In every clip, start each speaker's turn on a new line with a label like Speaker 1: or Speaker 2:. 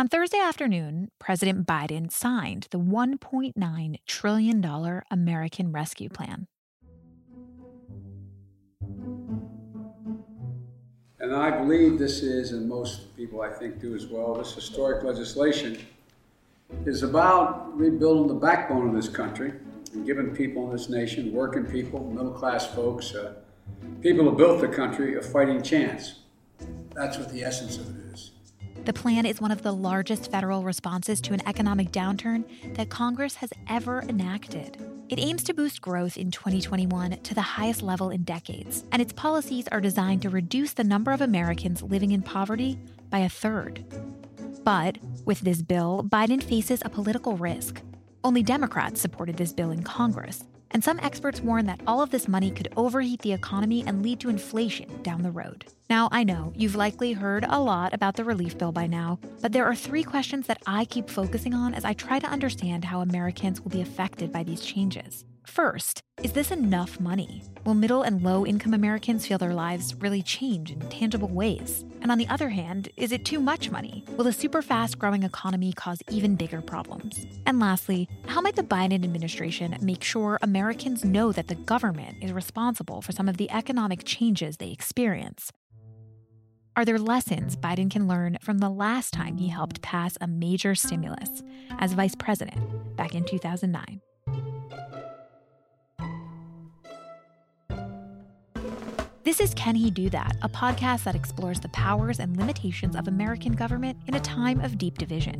Speaker 1: On Thursday afternoon, President Biden signed the $1.9 trillion American Rescue Plan.
Speaker 2: And I believe this is, and most people I think do as well, this historic legislation is about rebuilding the backbone of this country and giving people in this nation, working people, middle class folks, uh, people who built the country, a fighting chance. That's what the essence of it is.
Speaker 1: The plan is one of the largest federal responses to an economic downturn that Congress has ever enacted. It aims to boost growth in 2021 to the highest level in decades, and its policies are designed to reduce the number of Americans living in poverty by a third. But with this bill, Biden faces a political risk. Only Democrats supported this bill in Congress, and some experts warn that all of this money could overheat the economy and lead to inflation down the road. Now, I know you've likely heard a lot about the relief bill by now, but there are three questions that I keep focusing on as I try to understand how Americans will be affected by these changes. First, is this enough money? Will middle and low income Americans feel their lives really change in tangible ways? And on the other hand, is it too much money? Will a super fast growing economy cause even bigger problems? And lastly, how might the Biden administration make sure Americans know that the government is responsible for some of the economic changes they experience? Are there lessons Biden can learn from the last time he helped pass a major stimulus as vice president back in 2009? This is Can He Do That, a podcast that explores the powers and limitations of American government in a time of deep division.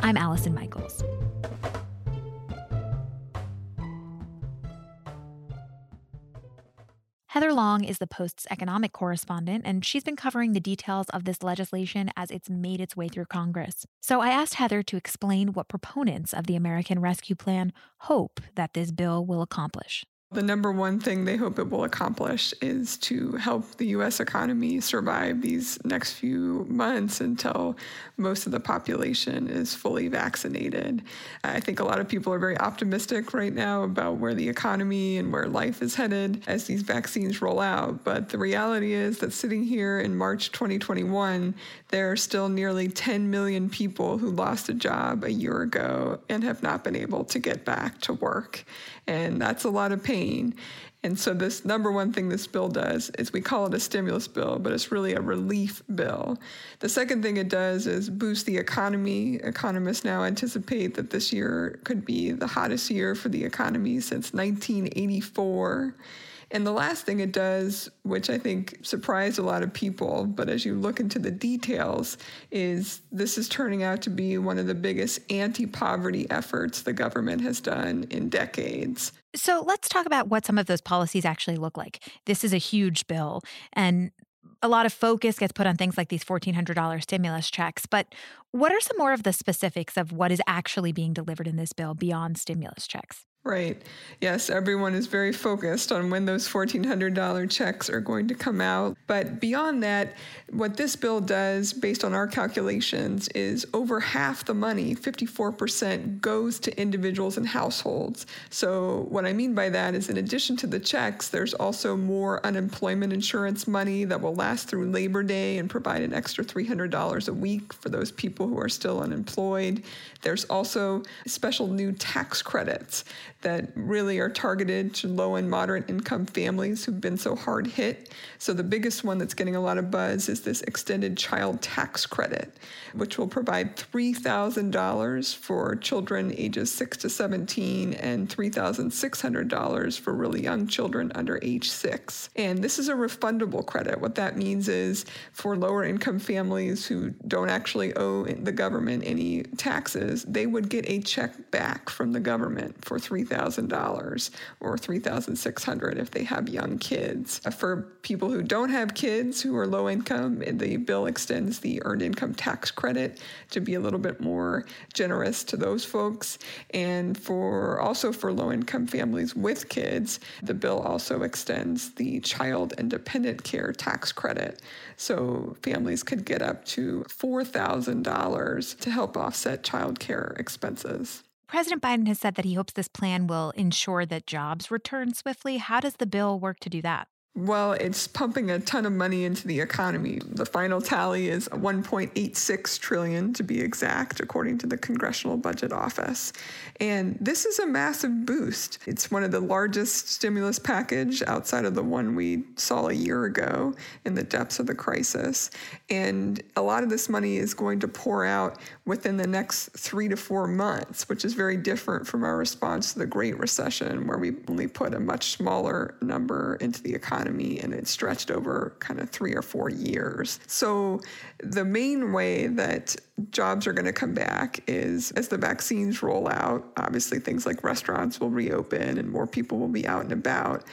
Speaker 1: I'm Allison Michaels. Heather Long is the Post's economic correspondent, and she's been covering the details of this legislation as it's made its way through Congress. So I asked Heather to explain what proponents of the American Rescue Plan hope that this bill will accomplish.
Speaker 3: The number one thing they hope it will accomplish is to help the US economy survive these next few months until most of the population is fully vaccinated. I think a lot of people are very optimistic right now about where the economy and where life is headed as these vaccines roll out. But the reality is that sitting here in March 2021, there are still nearly 10 million people who lost a job a year ago and have not been able to get back to work. And that's a lot of pain. And so, this number one thing this bill does is we call it a stimulus bill, but it's really a relief bill. The second thing it does is boost the economy. Economists now anticipate that this year could be the hottest year for the economy since 1984. And the last thing it does, which I think surprised a lot of people, but as you look into the details, is this is turning out to be one of the biggest anti poverty efforts the government has done in decades.
Speaker 1: So let's talk about what some of those policies actually look like. This is a huge bill, and a lot of focus gets put on things like these $1,400 stimulus checks. But what are some more of the specifics of what is actually being delivered in this bill beyond stimulus checks?
Speaker 3: Right. Yes, everyone is very focused on when those $1,400 checks are going to come out. But beyond that, what this bill does, based on our calculations, is over half the money, 54%, goes to individuals and households. So, what I mean by that is, in addition to the checks, there's also more unemployment insurance money that will last through Labor Day and provide an extra $300 a week for those people who are still unemployed. There's also special new tax credits that really are targeted to low and moderate income families who've been so hard hit. So, the biggest one that's getting a lot of buzz is this extended child tax credit, which will provide $3,000 for children ages 6 to 17 and $3,600 for really young children under age 6. And this is a refundable credit. What that means is for lower income families who don't actually owe the government any taxes, they would get a check back from the government for $3,000 $3,000 or $3,600 if they have young kids. Uh, for people who don't have kids who are low income, the bill extends the earned income tax credit to be a little bit more generous to those folks. And for also for low income families with kids, the bill also extends the child and dependent care tax credit. So families could get up to $4,000 to help offset child care expenses.
Speaker 1: President Biden has said that he hopes this plan will ensure that jobs return swiftly. How does the bill work to do that?
Speaker 3: Well, it's pumping a ton of money into the economy. The final tally is 1.86 trillion to be exact, according to the Congressional Budget Office. And this is a massive boost. It's one of the largest stimulus package outside of the one we saw a year ago in the depths of the crisis. And a lot of this money is going to pour out within the next 3 to 4 months, which is very different from our response to the Great Recession where we only put a much smaller number into the economy economy and it stretched over kind of three or four years. So, the main way that jobs are going to come back is as the vaccines roll out. Obviously, things like restaurants will reopen and more people will be out and about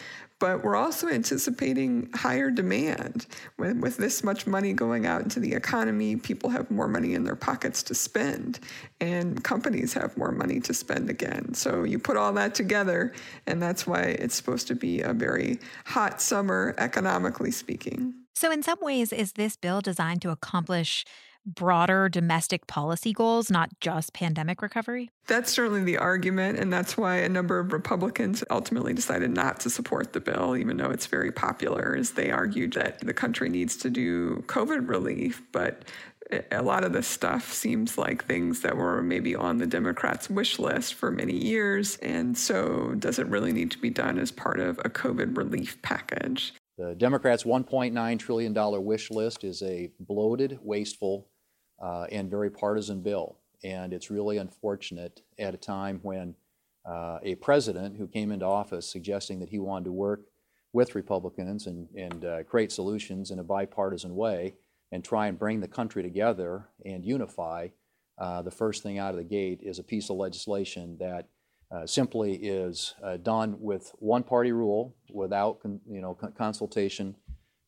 Speaker 3: but we're also anticipating higher demand. With, with this much money going out into the economy, people have more money in their pockets to spend, and companies have more money to spend again. So you put all that together, and that's why it's supposed to be a very hot summer, economically speaking.
Speaker 1: So, in some ways, is this bill designed to accomplish broader domestic policy goals, not just pandemic recovery?
Speaker 3: That's certainly the argument, and that's why a number of Republicans ultimately decided not to support the bill, even though it's very popular, as they argued that the country needs to do COVID relief, but a lot of this stuff seems like things that were maybe on the Democrats' wish list for many years. And so, does it really need to be done as part of a COVID relief package?
Speaker 4: The Democrats' $1.9 trillion wish list is a bloated, wasteful, uh, and very partisan bill. And it's really unfortunate at a time when uh, a president who came into office suggesting that he wanted to work with Republicans and, and uh, create solutions in a bipartisan way and try and bring the country together and unify, uh, the first thing out of the gate is a piece of legislation that uh, simply is uh, done with one party rule without con- you know, con- consultation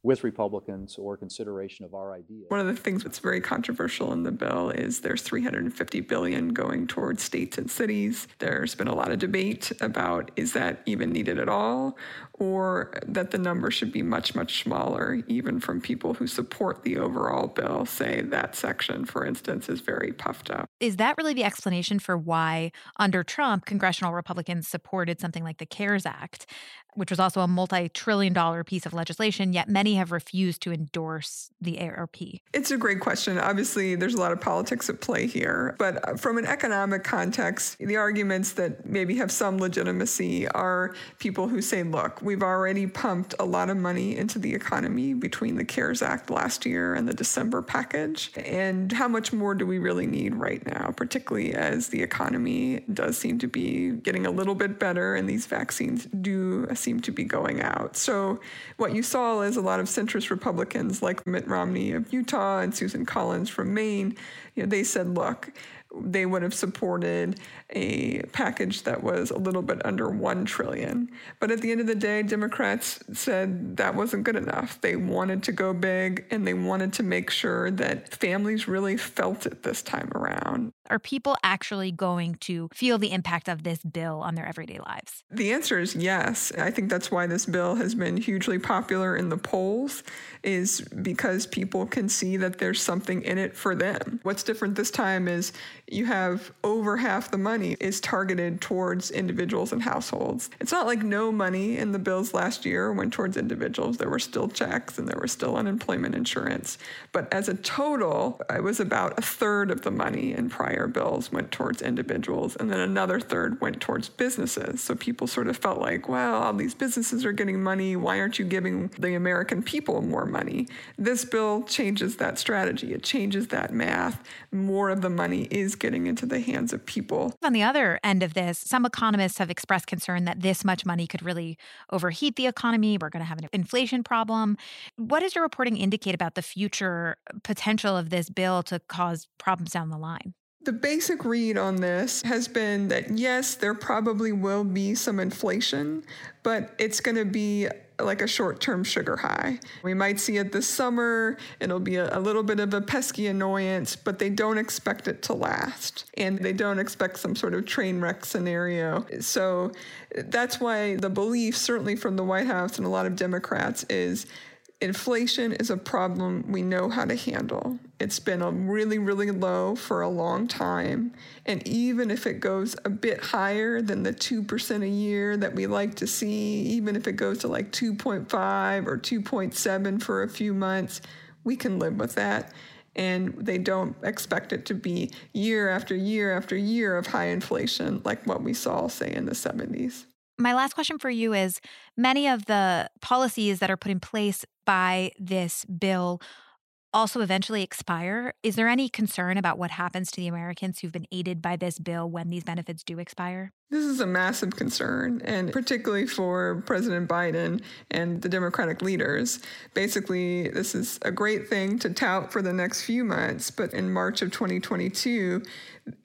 Speaker 4: with Republicans or consideration of our ideas.
Speaker 3: One of the things that's very controversial in the bill is there's 350 billion going towards states and cities. There's been a lot of debate about is that even needed at all or that the number should be much much smaller even from people who support the overall bill say that section for instance is very puffed up.
Speaker 1: Is that really the explanation for why under Trump congressional Republicans supported something like the CARES Act which was also a multi trillion dollar piece of legislation, yet many have refused to endorse the ARP?
Speaker 3: It's a great question. Obviously, there's a lot of politics at play here. But uh, from an economic context, the arguments that maybe have some legitimacy are people who say, look, we've already pumped a lot of money into the economy between the CARES Act last year and the December package. And how much more do we really need right now, particularly as the economy does seem to be getting a little bit better and these vaccines do seem to be going out. So, what you saw is a lot of centrist Republicans like Mitt Romney of Utah and Susan Collins from Maine. You know, they said, look, they would have supported a package that was a little bit under 1 trillion. But at the end of the day, Democrats said that wasn't good enough. They wanted to go big and they wanted to make sure that families really felt it this time around.
Speaker 1: Are people actually going to feel the impact of this bill on their everyday lives?
Speaker 3: The answer is yes. I think that's why this bill has been hugely popular in the polls is because people can see that there's something in it for them. What's different this time is you have over half the money is targeted towards individuals and households. It's not like no money in the bills last year went towards individuals. There were still checks and there was still unemployment insurance. But as a total, it was about a third of the money in prior bills went towards individuals, and then another third went towards businesses. So people sort of felt like, well, all these businesses are getting money. Why aren't you giving the American people more money? This bill changes that strategy, it changes that math. More of the money is getting into the hands of people.
Speaker 1: On the other end of this, some economists have expressed concern that this much money could really overheat the economy. We're going to have an inflation problem. What does your reporting indicate about the future potential of this bill to cause problems down the line?
Speaker 3: The basic read on this has been that yes, there probably will be some inflation, but it's going to be like a short term sugar high. We might see it this summer. It'll be a, a, little bit of a pesky annoyance, but they don't expect it to last. And they don't expect some sort of train wreck scenario. So that's why the belief, certainly from the White House and a lot of Democrats, is inflation is a problem we know how to handle. It's been a really, really low for a long time. And even if it goes a bit higher than the 2% a year that we like to see, even if it goes to like 2.5 or 2.7 for a few months, we can live with that. And they don't expect it to be year after year after year of high inflation like what we saw, say, in the 70s.
Speaker 1: My last question for you is many of the policies that are put in place by this bill also eventually expire. Is there any concern about what happens to the Americans who've been aided by this bill when these benefits do expire?
Speaker 3: This is a massive concern, and particularly for President Biden and the Democratic leaders. Basically, this is a great thing to tout for the next few months, but in March of 2022,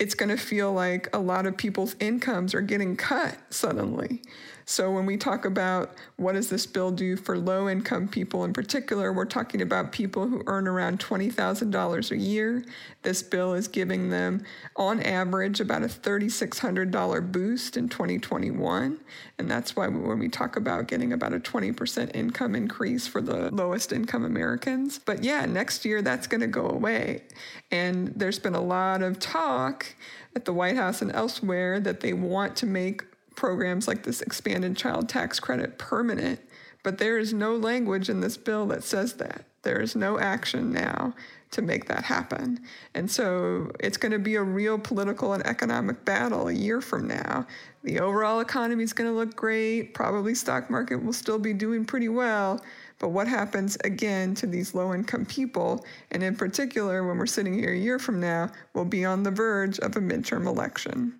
Speaker 3: it's going to feel like a lot of people's incomes are getting cut suddenly. So when we talk about what does this bill do for low income people in particular, we're talking about people who earn around $20,000 a year. This bill is giving them on average about a $3,600 boost in 2021. And that's why when we talk about getting about a 20% income increase for the lowest income Americans. But yeah, next year that's going to go away. And there's been a lot of talk at the White House and elsewhere that they want to make programs like this expanded child tax credit permanent, but there is no language in this bill that says that. There is no action now to make that happen. And so it's going to be a real political and economic battle a year from now. The overall economy is going to look great. Probably stock market will still be doing pretty well. But what happens again to these low income people? And in particular, when we're sitting here a year from now, we'll be on the verge of a midterm election.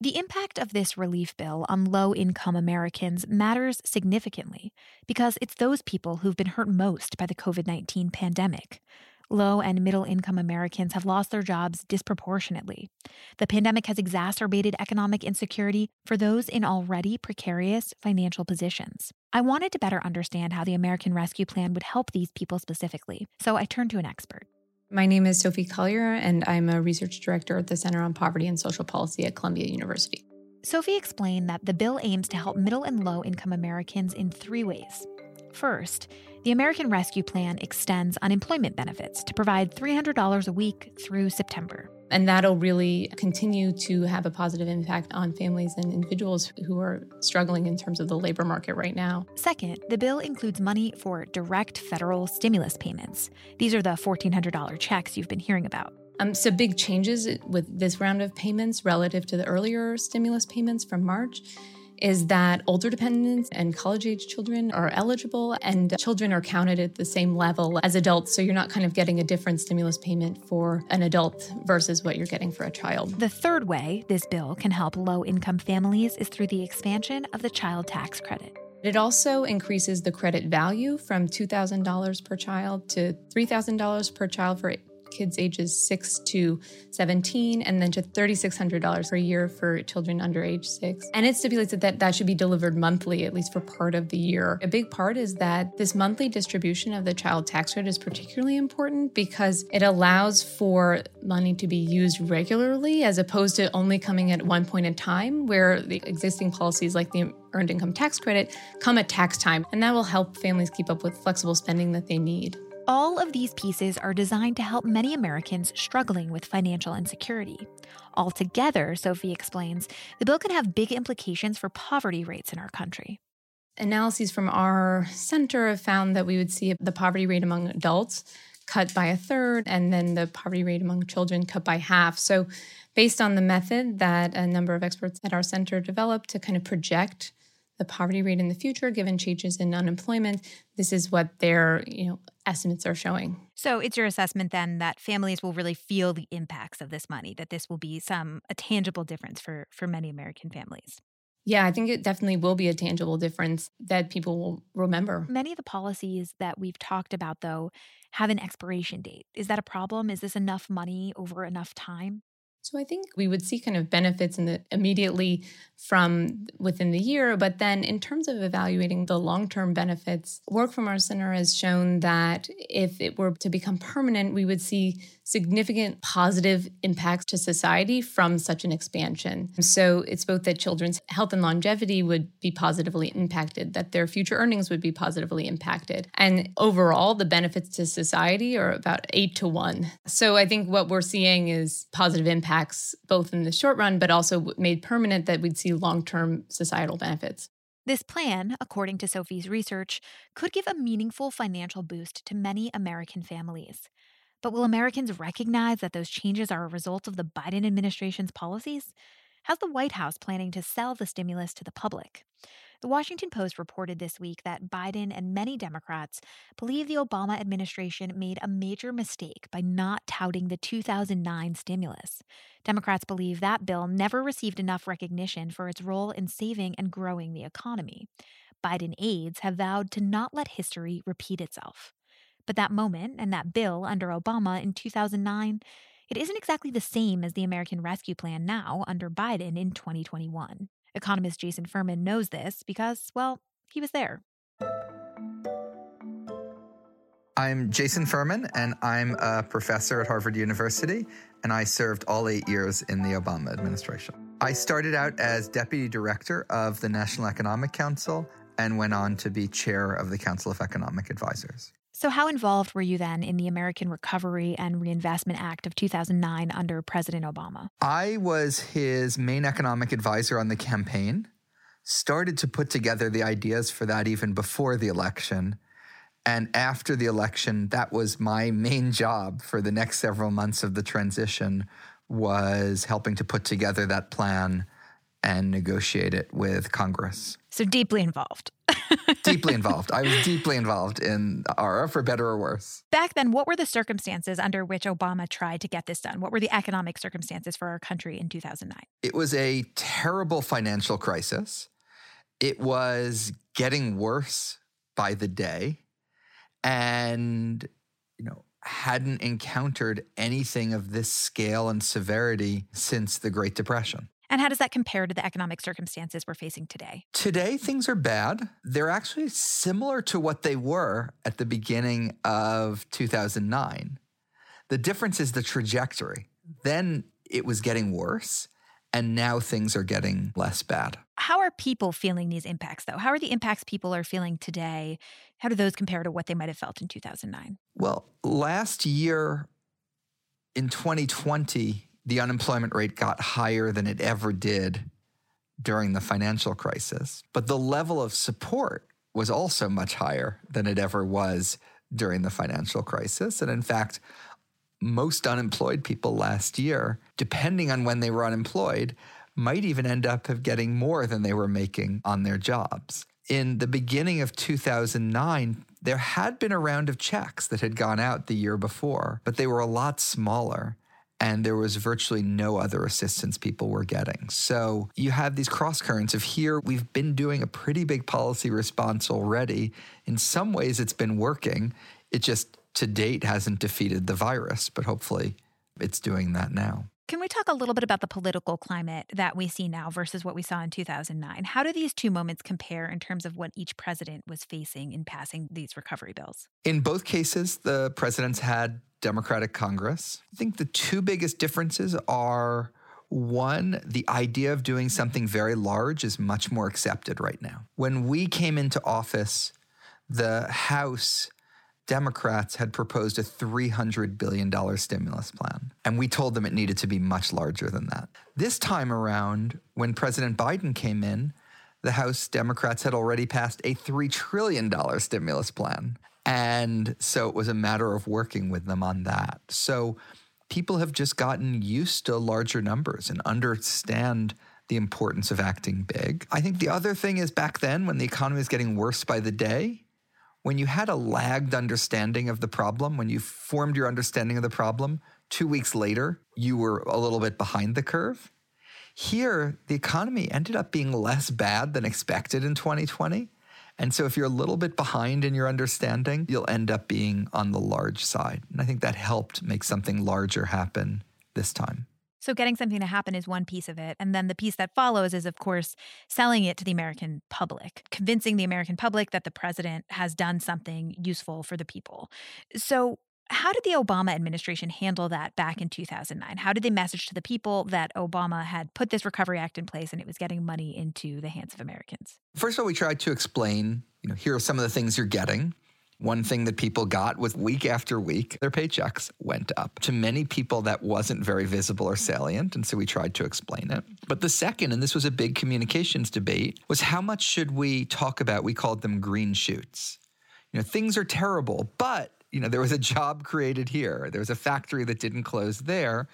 Speaker 1: The impact of this relief bill on low income Americans matters significantly because it's those people who've been hurt most by the COVID 19 pandemic. Low and middle income Americans have lost their jobs disproportionately. The pandemic has exacerbated economic insecurity for those in already precarious financial positions. I wanted to better understand how the American Rescue Plan would help these people specifically, so I turned to an expert.
Speaker 5: My name is Sophie Collyer, and I'm a research director at the Center on Poverty and Social Policy at Columbia University.
Speaker 1: Sophie explained that the bill aims to help middle and low income Americans in three ways. First, the American Rescue Plan extends unemployment benefits to provide $300 a week through September.
Speaker 5: And that'll really continue to have a positive impact on families and individuals who are struggling in terms of the labor market right now.
Speaker 1: Second, the bill includes money for direct federal stimulus payments. These are the $1,400 checks you've been hearing about.
Speaker 5: Um, so, big changes with this round of payments relative to the earlier stimulus payments from March is that older dependents and college age children are eligible and children are counted at the same level as adults. So you're not kind of getting a different stimulus payment for an adult versus what you're getting for a child.
Speaker 1: The third way this bill can help low income families is through the expansion of the child tax credit.
Speaker 5: It also increases the credit value from $2,000 per child to $3,000 per child for kids ages 6 to 17, and then to $3,600 per year for children under age 6. And it stipulates that, that that should be delivered monthly, at least for part of the year. A big part is that this monthly distribution of the child tax credit is particularly important because it allows for money to be used regularly as opposed to only coming at one point in time, where the existing policies like the earned income tax credit come at tax time. And that will help families keep up with flexible spending that they need.
Speaker 1: All of these pieces are designed to help many Americans struggling with financial insecurity. Altogether, Sophie explains, the bill can have big implications for poverty rates in our country.
Speaker 5: Analyses from our center have found that we would see the poverty rate among adults cut by a third, and then the poverty rate among children cut by half. So, based on the method that a number of experts at our center developed to kind of project the poverty rate in the future given changes in unemployment this is what their you know estimates are showing
Speaker 1: so it's your assessment then that families will really feel the impacts of this money that this will be some a tangible difference for for many american families
Speaker 5: yeah, I think it definitely will be a tangible difference that people will remember.
Speaker 1: Many of the policies that we've talked about, though, have an expiration date. Is that a problem? Is this enough money over enough time?
Speaker 5: So I think we would see kind of benefits in the immediately from within the year, but then in terms of evaluating the long-term benefits, work from our center has shown that if it were to become permanent, we would see significant positive impacts to society from such an expansion. So it's both that children's health and longevity would be positively impacted, that their future earnings would be positively impacted. And overall, the benefits to society are about eight to one. So I think what we're seeing is positive impacts both in the short run, but also made permanent that we'd see long term societal benefits.
Speaker 1: This plan, according to Sophie's research, could give a meaningful financial boost to many American families. But will Americans recognize that those changes are a result of the Biden administration's policies? How's the White House planning to sell the stimulus to the public? The Washington Post reported this week that Biden and many Democrats believe the Obama administration made a major mistake by not touting the 2009 stimulus. Democrats believe that bill never received enough recognition for its role in saving and growing the economy. Biden aides have vowed to not let history repeat itself. But that moment and that bill under Obama in 2009, it isn't exactly the same as the American Rescue Plan now under Biden in 2021. Economist Jason Furman knows this because, well, he was there.
Speaker 6: I'm Jason Furman, and I'm a professor at Harvard University, and I served all eight years in the Obama administration. I started out as deputy director of the National Economic Council and went on to be chair of the Council of Economic Advisors.
Speaker 1: So, how involved were you then in the American Recovery and Reinvestment Act of 2009 under President Obama?
Speaker 6: I was his main economic advisor on the campaign, started to put together the ideas for that even before the election. And after the election, that was my main job for the next several months of the transition was helping to put together that plan and negotiate it with Congress.
Speaker 1: So deeply involved.
Speaker 6: deeply involved. I was deeply involved in ARA for better or worse.
Speaker 1: Back then, what were the circumstances under which Obama tried to get this done? What were the economic circumstances for our country in 2009?
Speaker 6: It was a terrible financial crisis. It was getting worse by the day. And, you know, hadn't encountered anything of this scale and severity since the Great Depression.
Speaker 1: And how does that compare to the economic circumstances we're facing today?
Speaker 6: Today, things are bad. They're actually similar to what they were at the beginning of 2009. The difference is the trajectory. Then it was getting worse, and now things are getting less bad.
Speaker 1: How are people feeling these impacts, though? How are the impacts people are feeling today? How do those compare to what they might have felt in 2009?
Speaker 6: Well, last year in 2020, the unemployment rate got higher than it ever did during the financial crisis. But the level of support was also much higher than it ever was during the financial crisis. And in fact, most unemployed people last year, depending on when they were unemployed, might even end up getting more than they were making on their jobs. In the beginning of 2009, there had been a round of checks that had gone out the year before, but they were a lot smaller and there was virtually no other assistance people were getting. So you have these cross currents of here, we've been doing a pretty big policy response already. In some ways, it's been working. It just to date hasn't defeated the virus, but hopefully it's doing that now.
Speaker 1: Can we talk a little bit about the political climate that we see now versus what we saw in 2009? How do these two moments compare in terms of what each president was facing in passing these recovery bills?
Speaker 6: In both cases, the presidents had Democratic Congress. I think the two biggest differences are one, the idea of doing something very large is much more accepted right now. When we came into office, the House Democrats had proposed a $300 billion stimulus plan, and we told them it needed to be much larger than that. This time around, when President Biden came in, the House Democrats had already passed a $3 trillion stimulus plan. And so it was a matter of working with them on that. So people have just gotten used to larger numbers and understand the importance of acting big. I think the other thing is back then when the economy was getting worse by the day, when you had a lagged understanding of the problem, when you formed your understanding of the problem, two weeks later, you were a little bit behind the curve. Here, the economy ended up being less bad than expected in 2020. And so, if you're a little bit behind in your understanding, you'll end up being on the large side. And I think that helped make something larger happen this time.
Speaker 1: So, getting something to happen is one piece of it. And then the piece that follows is, of course, selling it to the American public, convincing the American public that the president has done something useful for the people. So, how did the Obama administration handle that back in 2009? How did they message to the people that Obama had put this Recovery Act in place and it was getting money into the hands of Americans?
Speaker 6: First of all, we tried to explain, you know, here are some of the things you're getting. One thing that people got was week after week, their paychecks went up. To many people, that wasn't very visible or salient. And so we tried to explain it. But the second, and this was a big communications debate, was how much should we talk about? We called them green shoots. You know, things are terrible, but you know, there was a job created here. There was a factory that didn't close there.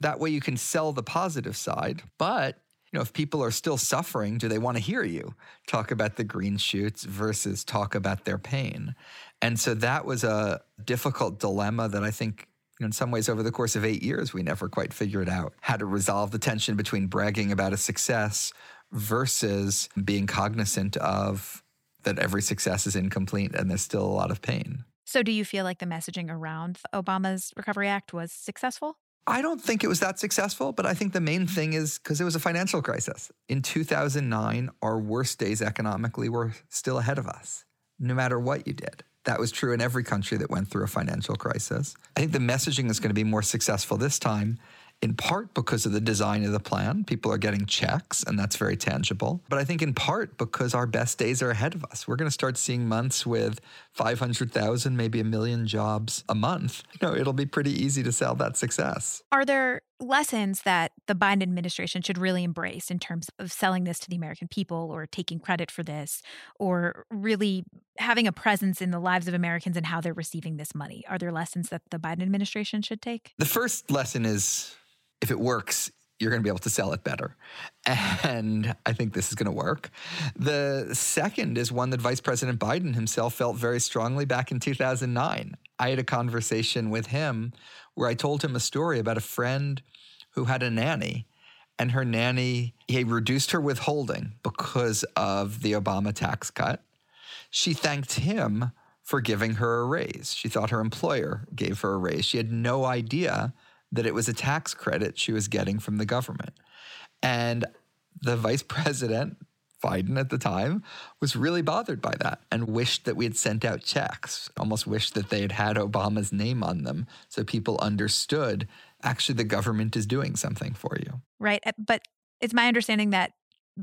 Speaker 6: That way you can sell the positive side. But, you know, if people are still suffering, do they want to hear you talk about the green shoots versus talk about their pain? And so that was a difficult dilemma that I think in some ways over the course of eight years we never quite figured out how to resolve the tension between bragging about a success versus being cognizant of that every success is incomplete and there's still a lot of pain.
Speaker 1: So, do you feel like the messaging around Obama's Recovery Act was successful?
Speaker 6: I don't think it was that successful, but I think the main thing is because it was a financial crisis. In 2009, our worst days economically were still ahead of us, no matter what you did. That was true in every country that went through a financial crisis. I think the messaging is going to be more successful this time in part because of the design of the plan. People are getting checks, and that's very tangible. But I think in part because our best days are ahead of us. We're going to start seeing months with 500,000, maybe a million jobs a month. You know, it'll be pretty easy to sell that success.
Speaker 1: Are there lessons that the Biden administration should really embrace in terms of selling this to the American people or taking credit for this or really having a presence in the lives of Americans and how they're receiving this money? Are there lessons that the Biden administration should take?
Speaker 6: The first lesson is if it works, you're going to be able to sell it better. And I think this is going to work. The second is one that Vice President Biden himself felt very strongly back in 2009. I had a conversation with him where I told him a story about a friend who had a nanny. And her nanny, he reduced her withholding because of the Obama tax cut. She thanked him for giving her a raise. She thought her employer gave her a raise. She had no idea that it was a tax credit she was getting from the government. And the vice president, Biden at the time, was really bothered by that and wished that we had sent out checks, almost wished that they had had Obama's name on them so people understood actually the government is doing something for you.
Speaker 1: Right. Uh, but it's my understanding that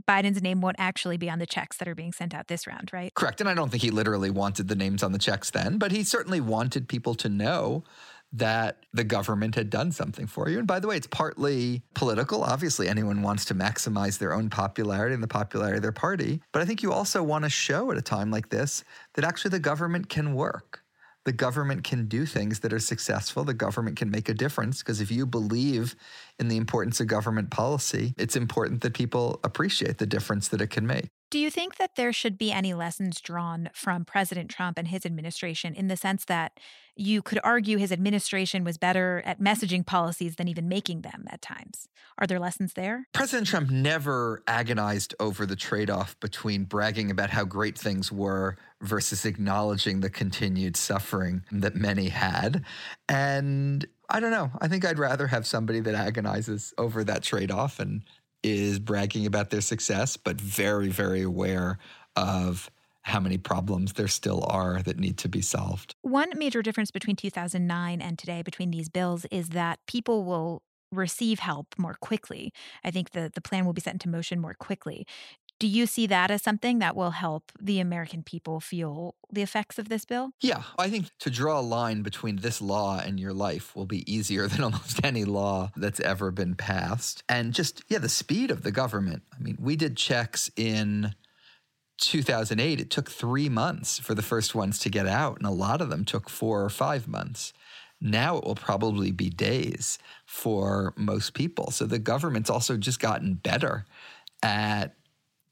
Speaker 1: Biden's name won't actually be on the checks that are being sent out this round, right?
Speaker 6: Correct. And I don't think he literally wanted the names on the checks then, but he certainly wanted people to know that the government had done something for you. And by the way, it's partly political. Obviously, anyone wants to maximize their own popularity and the popularity of their party. But I think you also want to show at a time like this that actually the government can work. The government can do things that are successful. The government can make a difference because if you believe in the importance of government policy, it's important that people appreciate the difference that it can make.
Speaker 1: Do you think that there should be any lessons drawn from President Trump and his administration in the sense that you could argue his administration was better at messaging policies than even making them at times? Are there lessons there?
Speaker 6: President Trump never agonized over the trade off between bragging about how great things were versus acknowledging the continued suffering that many had. And I don't know. I think I'd rather have somebody that agonizes over that trade off and is bragging about their success, but very, very aware of how many problems there still are that need to be solved.
Speaker 1: One major difference between 2009 and today between these bills is that people will receive help more quickly. I think the, the plan will be set into motion more quickly. Do you see that as something that will help the American people feel the effects of this bill?
Speaker 6: Yeah, I think to draw a line between this law and your life will be easier than almost any law that's ever been passed. And just, yeah, the speed of the government. I mean, we did checks in 2008, it took three months for the first ones to get out, and a lot of them took four or five months. Now it will probably be days for most people. So the government's also just gotten better at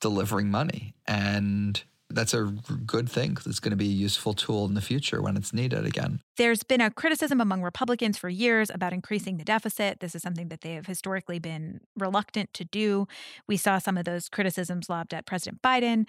Speaker 6: delivering money. And that's a good thing because it's going to be a useful tool in the future when it's needed again.
Speaker 1: There's been a criticism among Republicans for years about increasing the deficit. This is something that they have historically been reluctant to do. We saw some of those criticisms lobbed at President Biden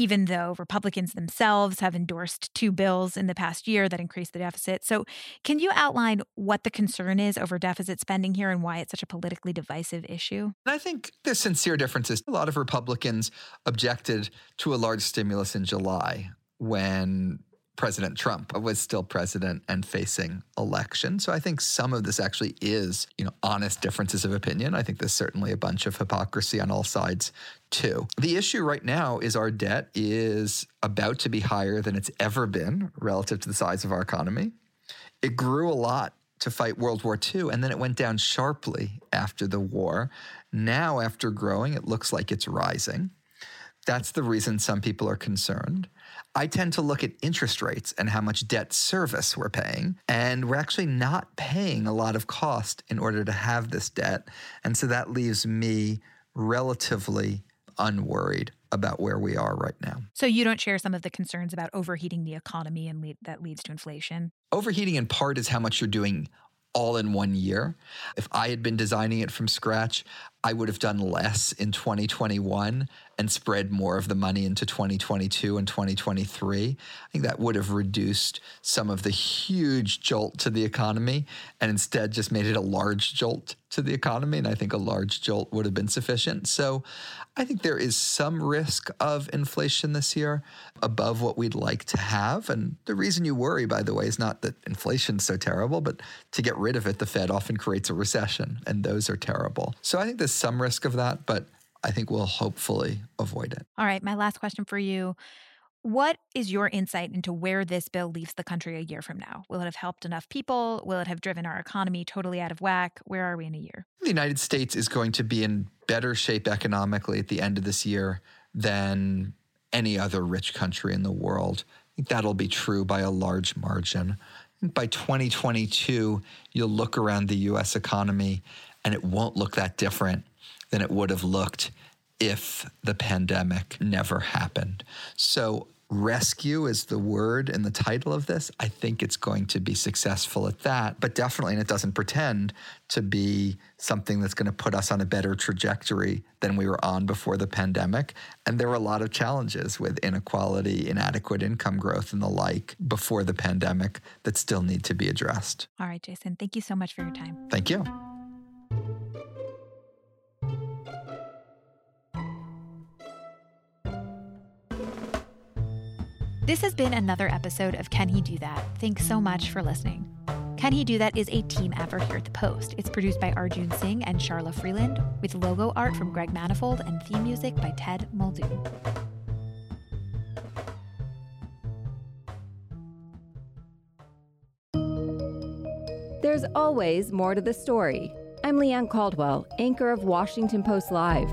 Speaker 1: even though Republicans themselves have endorsed two bills in the past year that increase the deficit. So, can you outline what the concern is over deficit spending here and why it's such a politically divisive issue?
Speaker 6: I think there's sincere differences. A lot of Republicans objected to a large stimulus in July when President Trump was still president and facing election. So I think some of this actually is, you know, honest differences of opinion. I think there's certainly a bunch of hypocrisy on all sides too. The issue right now is our debt is about to be higher than it's ever been relative to the size of our economy. It grew a lot to fight World War II, and then it went down sharply after the war. Now, after growing, it looks like it's rising. That's the reason some people are concerned. I tend to look at interest rates and how much debt service we're paying. And we're actually not paying a lot of cost in order to have this debt. And so that leaves me relatively unworried about where we are right now.
Speaker 1: So you don't share some of the concerns about overheating the economy and lead, that leads to inflation?
Speaker 6: Overheating in part is how much you're doing all in one year. If I had been designing it from scratch, I would have done less in 2021 and spread more of the money into 2022 and 2023. I think that would have reduced some of the huge jolt to the economy and instead just made it a large jolt to the economy. And I think a large jolt would have been sufficient. So I think there is some risk of inflation this year above what we'd like to have. And the reason you worry, by the way, is not that inflation's so terrible, but to get rid of it, the Fed often creates a recession, and those are terrible. So I think there's some risk of that, but I think we'll hopefully avoid it.
Speaker 1: All right. My last question for you. What is your insight into where this bill leaves the country a year from now? Will it have helped enough people? Will it have driven our economy totally out of whack? Where are we in a year?
Speaker 6: The United States is going to be in better shape economically at the end of this year than any other rich country in the world. I think that'll be true by a large margin. By 2022, you'll look around the US economy and it won't look that different than it would have looked if the pandemic never happened. So, rescue is the word in the title of this. I think it's going to be successful at that, but definitely, and it doesn't pretend to be something that's going to put us on a better trajectory than we were on before the pandemic. And there were a lot of challenges with inequality, inadequate income growth, and the like before the pandemic that still need to be addressed.
Speaker 1: All right, Jason, thank you so much for your time.
Speaker 6: Thank you.
Speaker 1: This has been another episode of Can He Do That? Thanks so much for listening. Can He Do That is a team effort here at The Post. It's produced by Arjun Singh and Sharla Freeland, with logo art from Greg Manifold and theme music by Ted Muldoon.
Speaker 7: There's always more to the story. I'm Leigh Ann Caldwell, anchor of Washington Post Live.